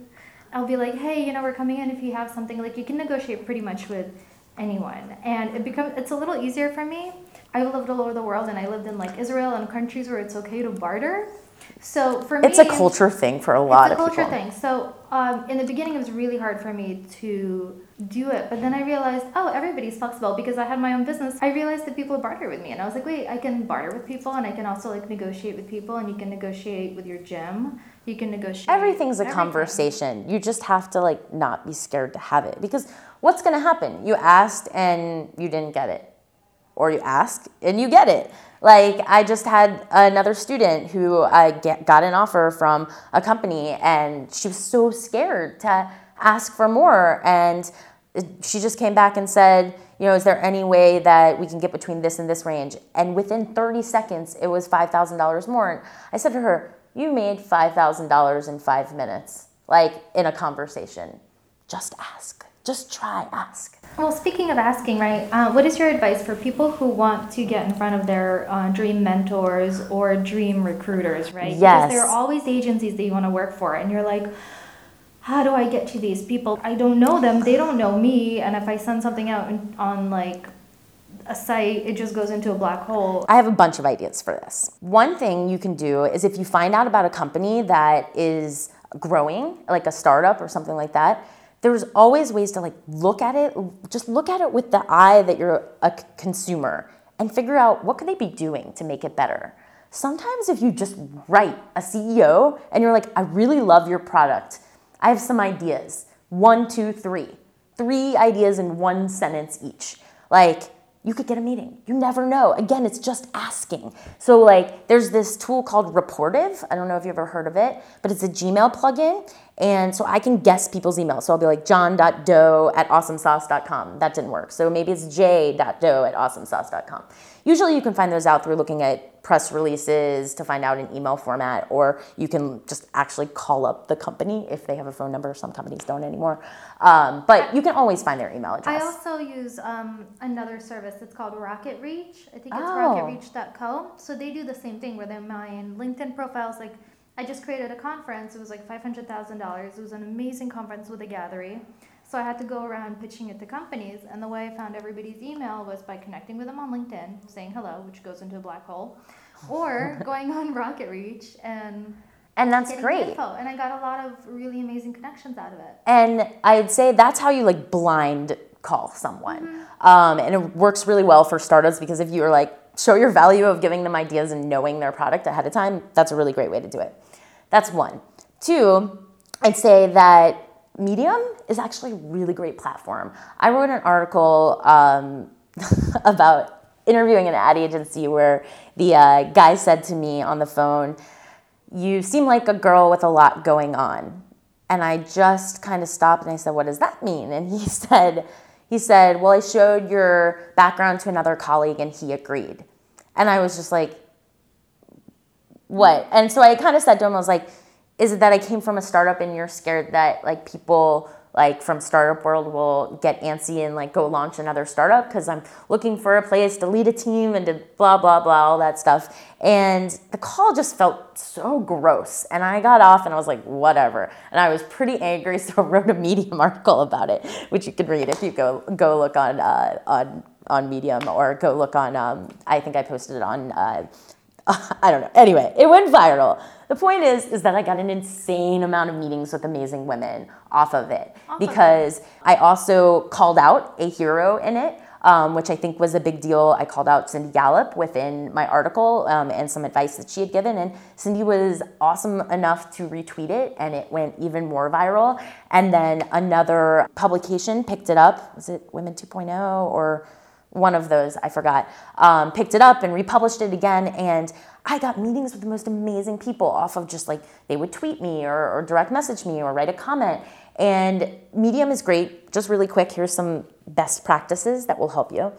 I'll be like, "Hey, you know, we're coming in if you have something like you can negotiate pretty much with anyone." And it becomes it's a little easier for me. I've lived all over the world and I lived in like Israel and countries where it's okay to barter. So for me, it's a culture thing for a lot of people. It's a culture thing. So um, in the beginning, it was really hard for me to do it, but then I realized, oh, everybody's flexible because I had my own business. I realized that people barter with me, and I was like, wait, I can barter with people, and I can also like negotiate with people, and you can negotiate with your gym. You can negotiate. Everything's a everything. conversation. You just have to like not be scared to have it because what's going to happen? You asked and you didn't get it, or you ask and you get it like I just had another student who I get, got an offer from a company, and she was so scared to ask for more. And she just came back and said, you know, is there any way that we can get between this and this range? And within 30 seconds, it was $5,000 more. And I said to her, you made $5,000 in five minutes, like in a conversation. Just ask. Just try, ask. Well, speaking of asking, right, uh, what is your advice for people who want to get in front of their uh, dream mentors or dream recruiters, right? Yes. Because there are always agencies that you want to work for, and you're like, how do I get to these people? I don't know them, they don't know me, and if I send something out on like a site, it just goes into a black hole. I have a bunch of ideas for this. One thing you can do is if you find out about a company that is growing, like a startup or something like that, there's always ways to like look at it, just look at it with the eye that you're a consumer and figure out what could they be doing to make it better. Sometimes if you just write a CEO and you're like, I really love your product I have some ideas. One, two, three. Three ideas in one sentence each. Like, you could get a meeting. You never know. Again, it's just asking. So, like, there's this tool called Rapportive. I don't know if you've ever heard of it, but it's a Gmail plugin. And so I can guess people's emails. So I'll be like john.doe at awesomesauce.com. That didn't work. So maybe it's j.doe at awesomesauce.com. Usually you can find those out through looking at press releases to find out in email format, or you can just actually call up the company if they have a phone number. Some companies don't anymore. Um, but you can always find their email address. I also use um, another service. It's called Rocket Reach. I think it's Oh. rocketreach.co. So they do the same thing where they're mine LinkedIn profiles. Like I just created a conference. It was like five hundred thousand dollars. It was an amazing conference with a gallery. So I had to go around pitching it to companies, and the way I found everybody's email was by connecting with them on LinkedIn, saying hello, which goes into a black hole, or going on Rocket Reach and and that's great. info. And I got a lot of really amazing connections out of it. And I'd say that's how you like blind call someone. Mm-hmm. Um, and it works really well for startups because if you're like, show your value of giving them ideas and knowing their product ahead of time, that's a really great way to do it. That's one. Two, I'd say that Medium is actually a really great platform. I wrote an article um, about interviewing an ad agency where the uh, guy said to me on the phone, You seem like a girl with a lot going on. And I just kind of stopped and I said, What does that mean? And he said, he said, Well, I showed your background to another colleague and he agreed. And I was just like, What? And so I kind of said to him, I was like, Is it that I came from a startup and you're scared that like people like from startup world will get antsy and like go launch another startup because I'm looking for a place to lead a team and to blah blah blah all that stuff. And the call just felt so gross. And I got off and I was like, whatever. And I was pretty angry, so I wrote a Medium article about it, which you can read if you go go look on uh, on on Medium or go look on. Um, I think I posted it on. Uh, I don't know. Anyway, it went viral. The point is, is that I got an insane amount of meetings with amazing women off of it because I also called out a hero in it, um, which I think was a big deal. I called out Cindy Gallop within my article um, and some advice that she had given, and Cindy was awesome enough to retweet it, and it went even more viral. And then another publication picked it up. Was it Women 2.0 or? One of those, I forgot, um, picked it up and republished it again. And I got meetings with the most amazing people off of just like they would tweet me or, or direct message me or write a comment. And Medium is great. Just really quick, here's some best practices that will help you.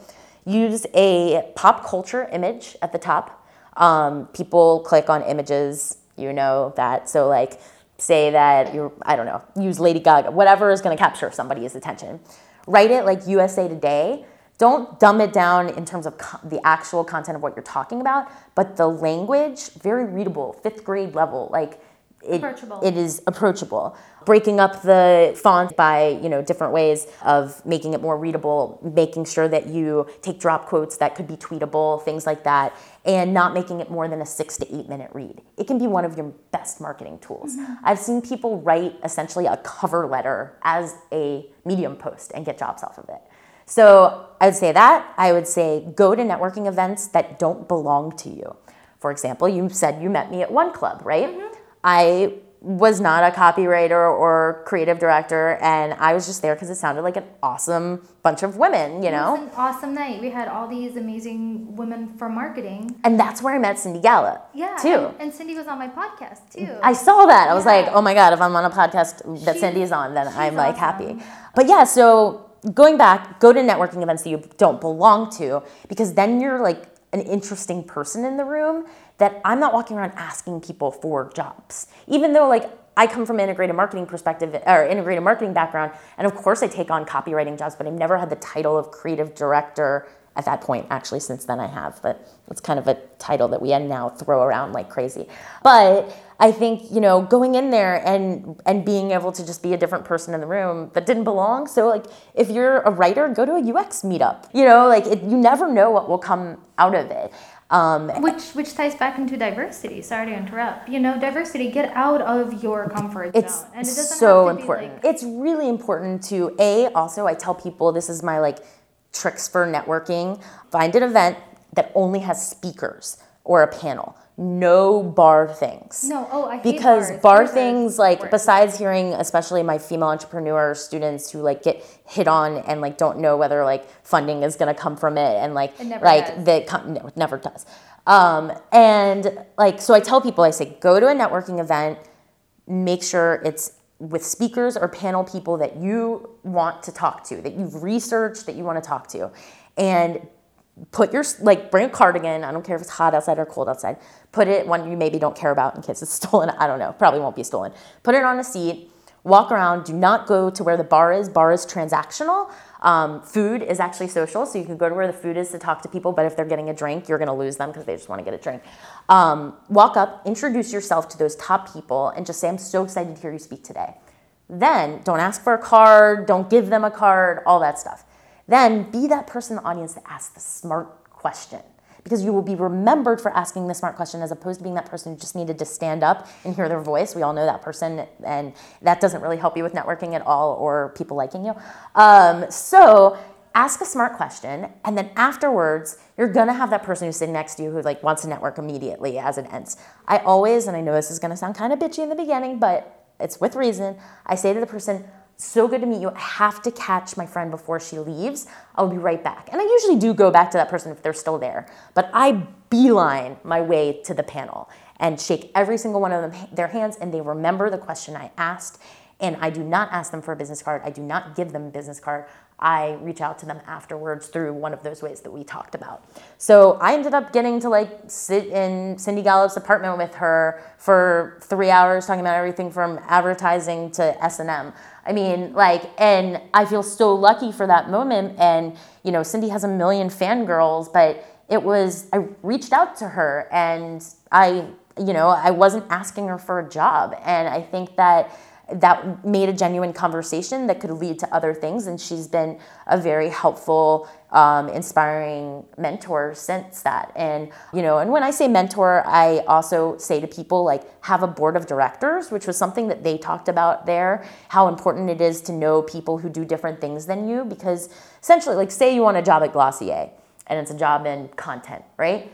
Use a pop culture image at the top. Um, people click on images, you know that. So, like, say that you're, I don't know, use Lady Gaga, whatever is gonna capture somebody's attention. Write it like USA Today don't dumb it down in terms of co- the actual content of what you're talking about, but the language, very readable, fifth grade level. Like it, Approachable. it is approachable. Breaking up the font by you know different ways of making it more readable, making sure that you take drop quotes that could be tweetable, things like that, and not making it more than a six to eight minute read. It can be one of your best marketing tools. Mm-hmm. I've seen people write essentially a cover letter as a Medium post and get jobs off of it. So I would say that. I would say go to networking events that don't belong to you. For example, you said you met me at one club, right? Mm-hmm. I was not a copywriter or creative director, and I was just there because it sounded like an awesome bunch of women, you know? It was an awesome night. We had all these amazing women from marketing. And that's where I met Cindy Gallop, Yeah. too. And, and Cindy was on my podcast too. I saw that. I was like, oh my God, if I'm on a podcast that She's- Cindy is on, then I'm like awesome. happy. But yeah, so going back, go to networking events that you don't belong to because then you're like an interesting person in the room that I'm not walking around asking people for jobs. Even though like I come from an integrated marketing perspective or integrated marketing background, and of course I take on copywriting jobs, but I've never had the title of creative director at that point actually since then i have but it's kind of a title that we now throw around like crazy but i think you know going in there and and being able to just be a different person in the room that didn't belong so like if you're a writer go to a ux meetup you know like it, you never know what will come out of it um, which which ties back into diversity. Sorry to interrupt. You know, diversity. Get out of your comfort it's zone. And it so important like, it's really important to a also i tell people this is my like tricks for networking find an event that only has speakers or a panel no bar things no. Oh, I hate because bars. bar things like besides hearing especially my female entrepreneur students who like get hit on and like don't know whether like funding is going to come from it and like It never like does. the com- no, it never does um, and like so i tell people i say go to a networking event make sure it's with speakers or panel people that you want to talk to that you've researched that you want to talk to. And put your like bring a cardigan i don't care if it's hot outside or cold outside. Put it one you maybe don't care about in case it's stolen i don't know probably won't be stolen. Put it on a seat walk around do not go to where the bar is. Bar is transactional. Um, food is actually social so you can go to where the food is to talk to people but if they're getting a drink you're going to lose them because they just want to get a drink. Um, walk up introduce yourself to those top people and just say i'm so excited to hear you speak today. Then don't ask for a card don't give them a card all that stuff. Then be that person in the audience that asks the smart question because you will be remembered for asking the smart question as opposed to being that person who just needed to stand up and hear their voice. We all know that person, and that doesn't really help you with networking at all or people liking you. Um, so ask a smart question, and then afterwards, you're gonna have that person who's sitting next to you who like wants to network immediately as it ends. I always, and I know this is gonna sound kind of bitchy in the beginning, but it's with reason. I say to the person, so good to meet you. I have to catch my friend before she leaves. I'll be right back. And I usually do go back to that person if they're still there. But I beeline my way to the panel and shake every single one of them their hands and they remember the question I asked. And I do not ask them for a business card. I do not give them a business card. I reach out to them afterwards through one of those ways that we talked about. So I ended up getting to like sit in Cindy Gallop's apartment with her for three hours talking about everything from advertising to S&M. I mean, like, and I feel so lucky for that moment. And, you know, Cindy has a million fangirls, but it was, I reached out to her and I, you know, I wasn't asking her for a job. And I think that that made a genuine conversation that could lead to other things. And she's been a very helpful, um, inspiring mentor since that. And, you know, and when I say mentor, I also say to people, like, have a board of directors, which was something that they talked about there, how important it is to know people who do different things than you. Because essentially, like, say you want a job at Glossier and it's a job in content, right?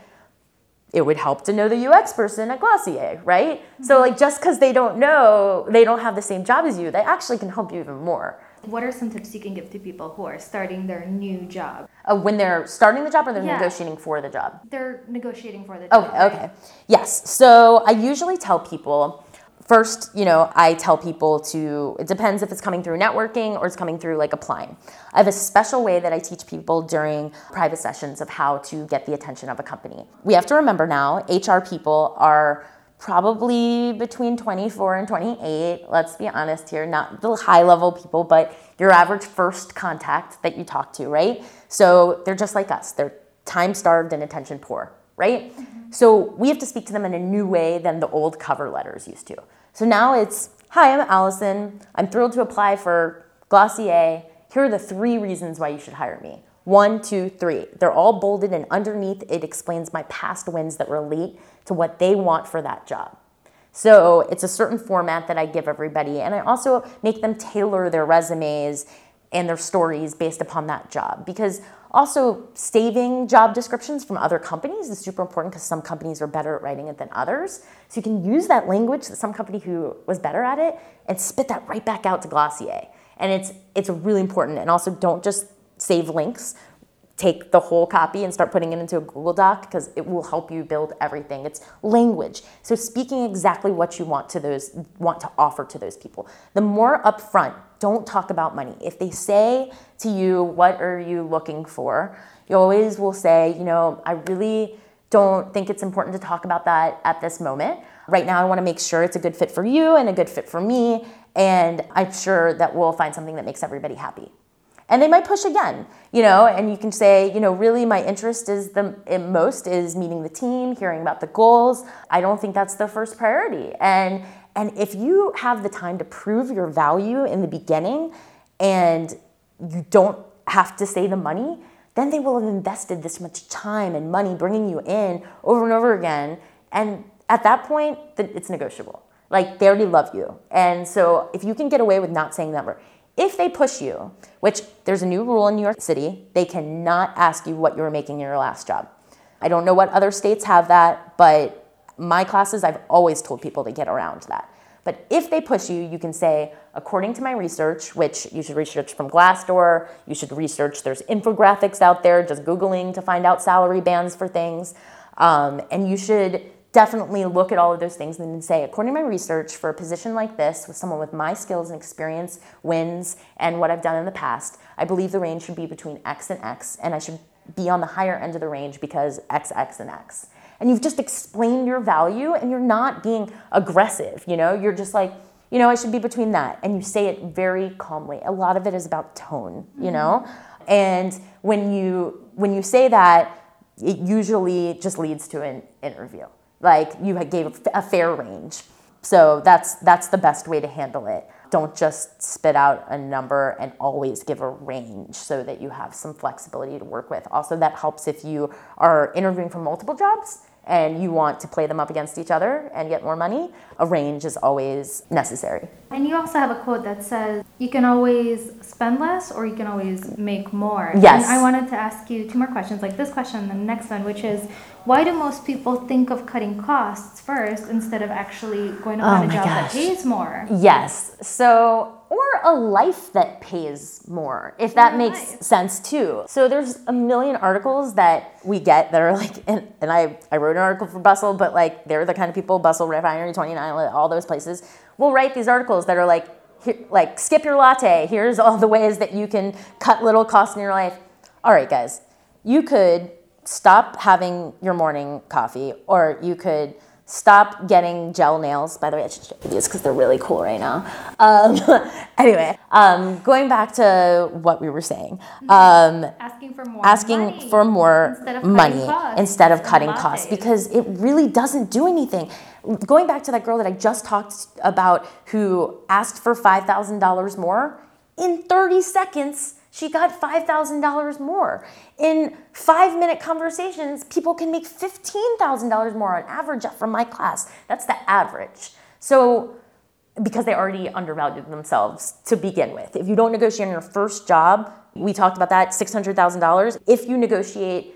it would help to know the UX person at Glossier, right? So like just because they don't know, they don't have the same job as you, they actually can help you even more. What are some tips you can give to people who are starting their new job? Uh, when they're starting the job or they're Yeah. negotiating for the job. They're negotiating for the job. Okay, okay. Yes. So I usually tell people first, you know, I tell people to, it depends if it's coming through networking or it's coming through like applying. I have a special way that I teach people during private sessions of how to get the attention of a company. We have to remember now, HR people are probably between 24 and 28. Let's be honest here, not the high level people, but your average first contact that you talk to, right? So they're just like us. They're time starved and attention poor, right? Mm-hmm. So we have to speak to them in a new way than the old cover letters used to. So now it's, hi, I'm Allison. I'm thrilled to apply for Glossier. Here are the three reasons why you should hire me. One, two, three. They're all bolded, and underneath it explains my past wins that relate to what they want for that job. So it's a certain format that I give everybody, and I also make them tailor their resumes and their stories based upon that job because Also, saving job descriptions from other companies is super important because some companies are better at writing it than others. So you can use that language that some company who was better at it and spit that right back out to Glossier. And it's it's really important. And also don't just save links take the whole copy and start putting it into a Google Doc because it will help you build everything. It's language. So speaking exactly what you want to those want to offer to those people. The more upfront, don't talk about money. If they say to you, "What are you looking for?" You always will say, "You know, I really don't think it's important to talk about that at this moment. Right now I want to make sure it's a good fit for you and a good fit for me, and I'm sure that we'll find something that makes everybody happy." And they might push again you know and you can say you know really my interest is the most is meeting the team hearing about the goals. I don't think that's the first priority. And and if you have the time to prove your value in the beginning and you don't have to say the money then they will have invested this much time and money bringing you in over and over again. And at that point it's negotiable. Like they already love you. And so if you can get away with not saying that number if they push you, which there's a new rule in New York City, they cannot ask you what you were making in your last job. I don't know what other states have that, but my classes, I've always told people to get around that. But if they push you, you can say, according to my research, which you should research from Glassdoor, you should research, there's infographics out there, just Googling to find out salary bands for things. Um, and you should definitely look at all of those things and then say, according to my research, for a position like this, with someone with my skills and experience, wins, and what I've done in the past, I believe the range should be between X and X, and I should be on the higher end of the range because X, X, and X. And you've just explained your value and you're not being aggressive, you know? You're just like, you know, I should be between that. And you say it very calmly. A lot of it is about tone, you mm-hmm. know? And when you when you say that, it usually just leads to an interview like you gave a fair range. So that's that's the best way to handle it. Don't just spit out a number and always give a range so that you have some flexibility to work with. Also that helps if you are interviewing for multiple jobs and you want to play them up against each other and get more money, a range is always necessary. And you also have a quote that says you can always spend less or you can always make more. Yes. And I wanted to ask you two more questions, like this question and the next one, which is why do most people think of cutting costs first instead of actually going to find oh a job gosh. that pays more? Yes. So or a life that pays more, if that makes sense too. So there's a million articles that we get that are like, and, and I, I wrote an article for Bustle, but like they're the kind of people, Bustle, Refinery 29, all those places, will write these articles that are like, here, like skip your latte, here's all the ways that you can cut little costs in your life. All right, guys, you could stop having your morning coffee or you could stop getting gel nails. By the way, I should show you these because they're really cool right now. Um, anyway, um, going back to what we were saying, um, asking for more, asking money for more instead of money costs, instead of cutting costs because it really doesn't do anything. Going back to that girl that I just talked about who asked for five thousand dollars more in thirty seconds she got $5,000 more. In five minute conversations, people can make $15,000 more on average from my class. That's the average. So, because they already undervalued themselves to begin with. If you don't negotiate on your first job, we talked about that $600,000. If you negotiate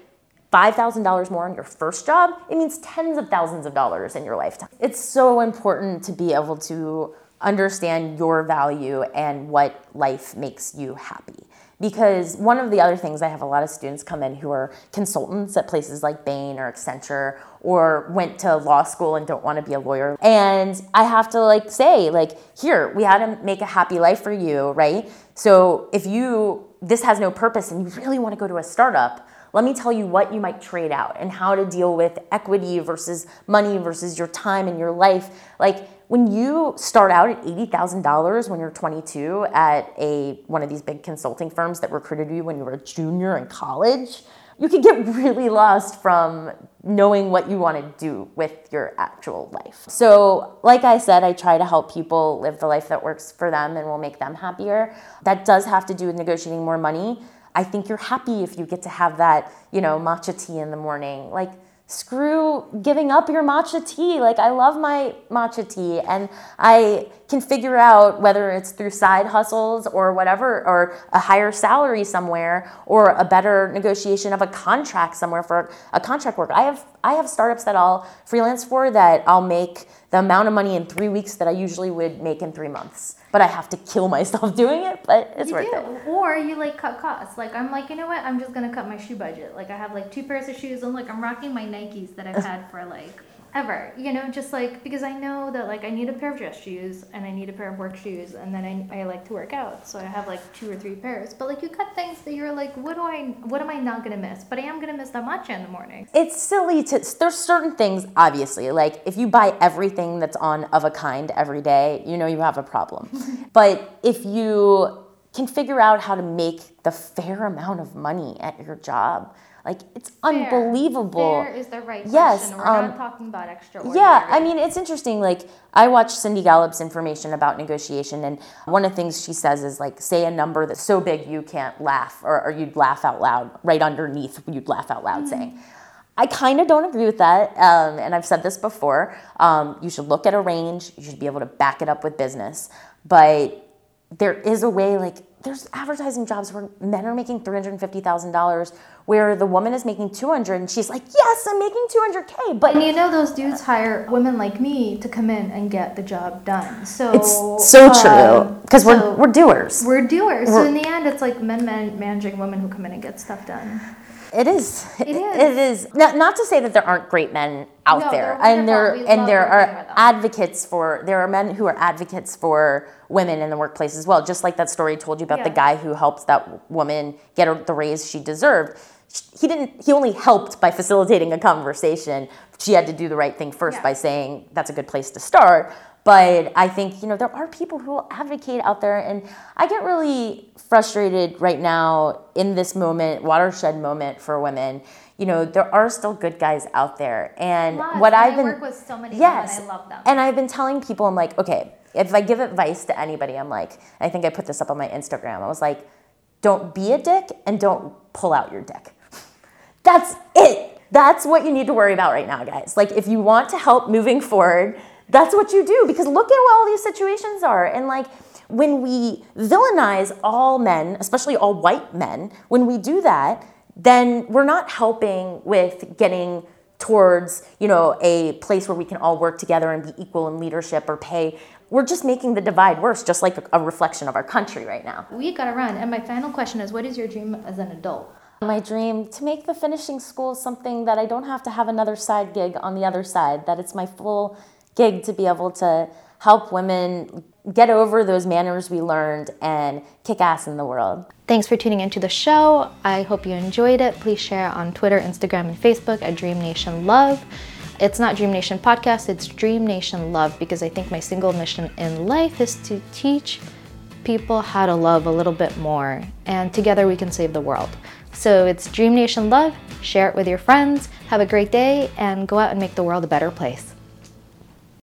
$5,000 more on your first job, it means tens of thousands of dollars in your lifetime. It's so important to be able to understand your value and what life makes you happy because one of the other things I have a lot of students come in who are consultants at places like Bain or Accenture or went to law school and don't want to be a lawyer. And I have to like say like here, we had to make a happy life for you, right? So if you this has no purpose and you really want to go to a startup, let me tell you what you might trade out and how to deal with equity versus money versus your time and your life. Like when you start out at $80,000 when you're 22 at a one of these big consulting firms that recruited you when you were a junior in college, you can get really lost from knowing what you want to do with your actual life. So, like I said, I try to help people live the life that works for them and will make them happier. That does have to do with negotiating more money. I think you're happy if you get to have that, you know, matcha tea in the morning. Like screw giving up your matcha tea. Like, I love my matcha tea, and I can figure out whether it's through side hustles or whatever, or a higher salary somewhere, or a better negotiation of a contract somewhere for a contract work. I have I have startups that I'll freelance for that I'll make the amount of money in three weeks that I usually would make in three months but I have to kill myself doing it. But it's you worth do. it. Or you like cut costs. Like I'm like, you know what? I'm just gonna cut my shoe budget. Like I have like two pairs of shoes, and look, I'm rocking my Nikes that I've had for like ever. You know, just like because I know that like I need a pair of dress shoes and I need a pair of work shoes, and then I, I like to work out, so I have like two or three pairs. But like you cut things that you're like, what do I? What am I not gonna miss? But I am gonna miss that matcha in the morning. It's silly to. There's certain things, obviously, like if you buy everything that's on of a kind every day, you know you have a problem. but if you can figure out how to make the fair amount of money at your job like it's unbelievable. Fair is the right yes, question. We're um, not talking about extraordinary. Yeah, I mean it's interesting. Like I watched Cindy Gallop's information about negotiation, and one of the things she says is like say a number that's so big you can't laugh, or, or you'd laugh out loud. Right underneath, you'd laugh out loud mm-hmm. saying. I kind of don't agree with that, um, and I've said this before. Um, you should look at a range. You should be able to back it up with business, but there is a way like there's advertising jobs where men are making $350,000 where the woman is making 200 and she's like, "Yes, I'm making 200k." But and you know those dudes hire women like me to come in and get the job done. So It's so um, true because so we're we're doers. We're doers. We're, so in the end it's like men man, managing women who come in and get stuff done. It is. It is. It is. Not, not to say that there aren't great men out no, there, and there and there are advocates for. There are men who are advocates for women in the workplace as well. Just like that story told you about yeah. the guy who helped that woman get the raise she deserved. He didn't. He only helped by facilitating a conversation. She had to do the right thing first yeah. by saying that's a good place to start. But I think, you know, there are people who will advocate out there. And I get really frustrated right now in this moment, watershed moment for women. You know, there are still good guys out there. And what I've been. work with so many yes, I love them. And I've been telling people, I'm like, okay, if I give advice to anybody, I'm like, I think I put this up on my Instagram. I was like, don't be a dick and don't pull out your dick. That's it. That's what you need to worry about right now, guys. Like, if you want to help moving forward, that's what you do because look at what all these situations are. And like when we villainize all men, especially all white men, when we do that, then we're not helping with getting towards, you know, a place where we can all work together and be equal in leadership or pay. We're just making the divide worse, just like a reflection of our country right now. We gotta run. And my final question is what is your dream as an adult? My dream to make the finishing school something that I don't have to have another side gig on the other side, that it's my full gig to be able to help women get over those manners we learned and kick ass in the world. Thanks for tuning into the show. I hope you enjoyed it. Please share on Twitter, Instagram, and Facebook at Dream Nation Love. It's not Dream Nation Podcast, it's Dream Nation Love because I think my single mission in life is to teach people how to love a little bit more, and together we can save the world. So it's Dream Nation Love. Share it with your friends. Have a great day and go out and make the world a better place.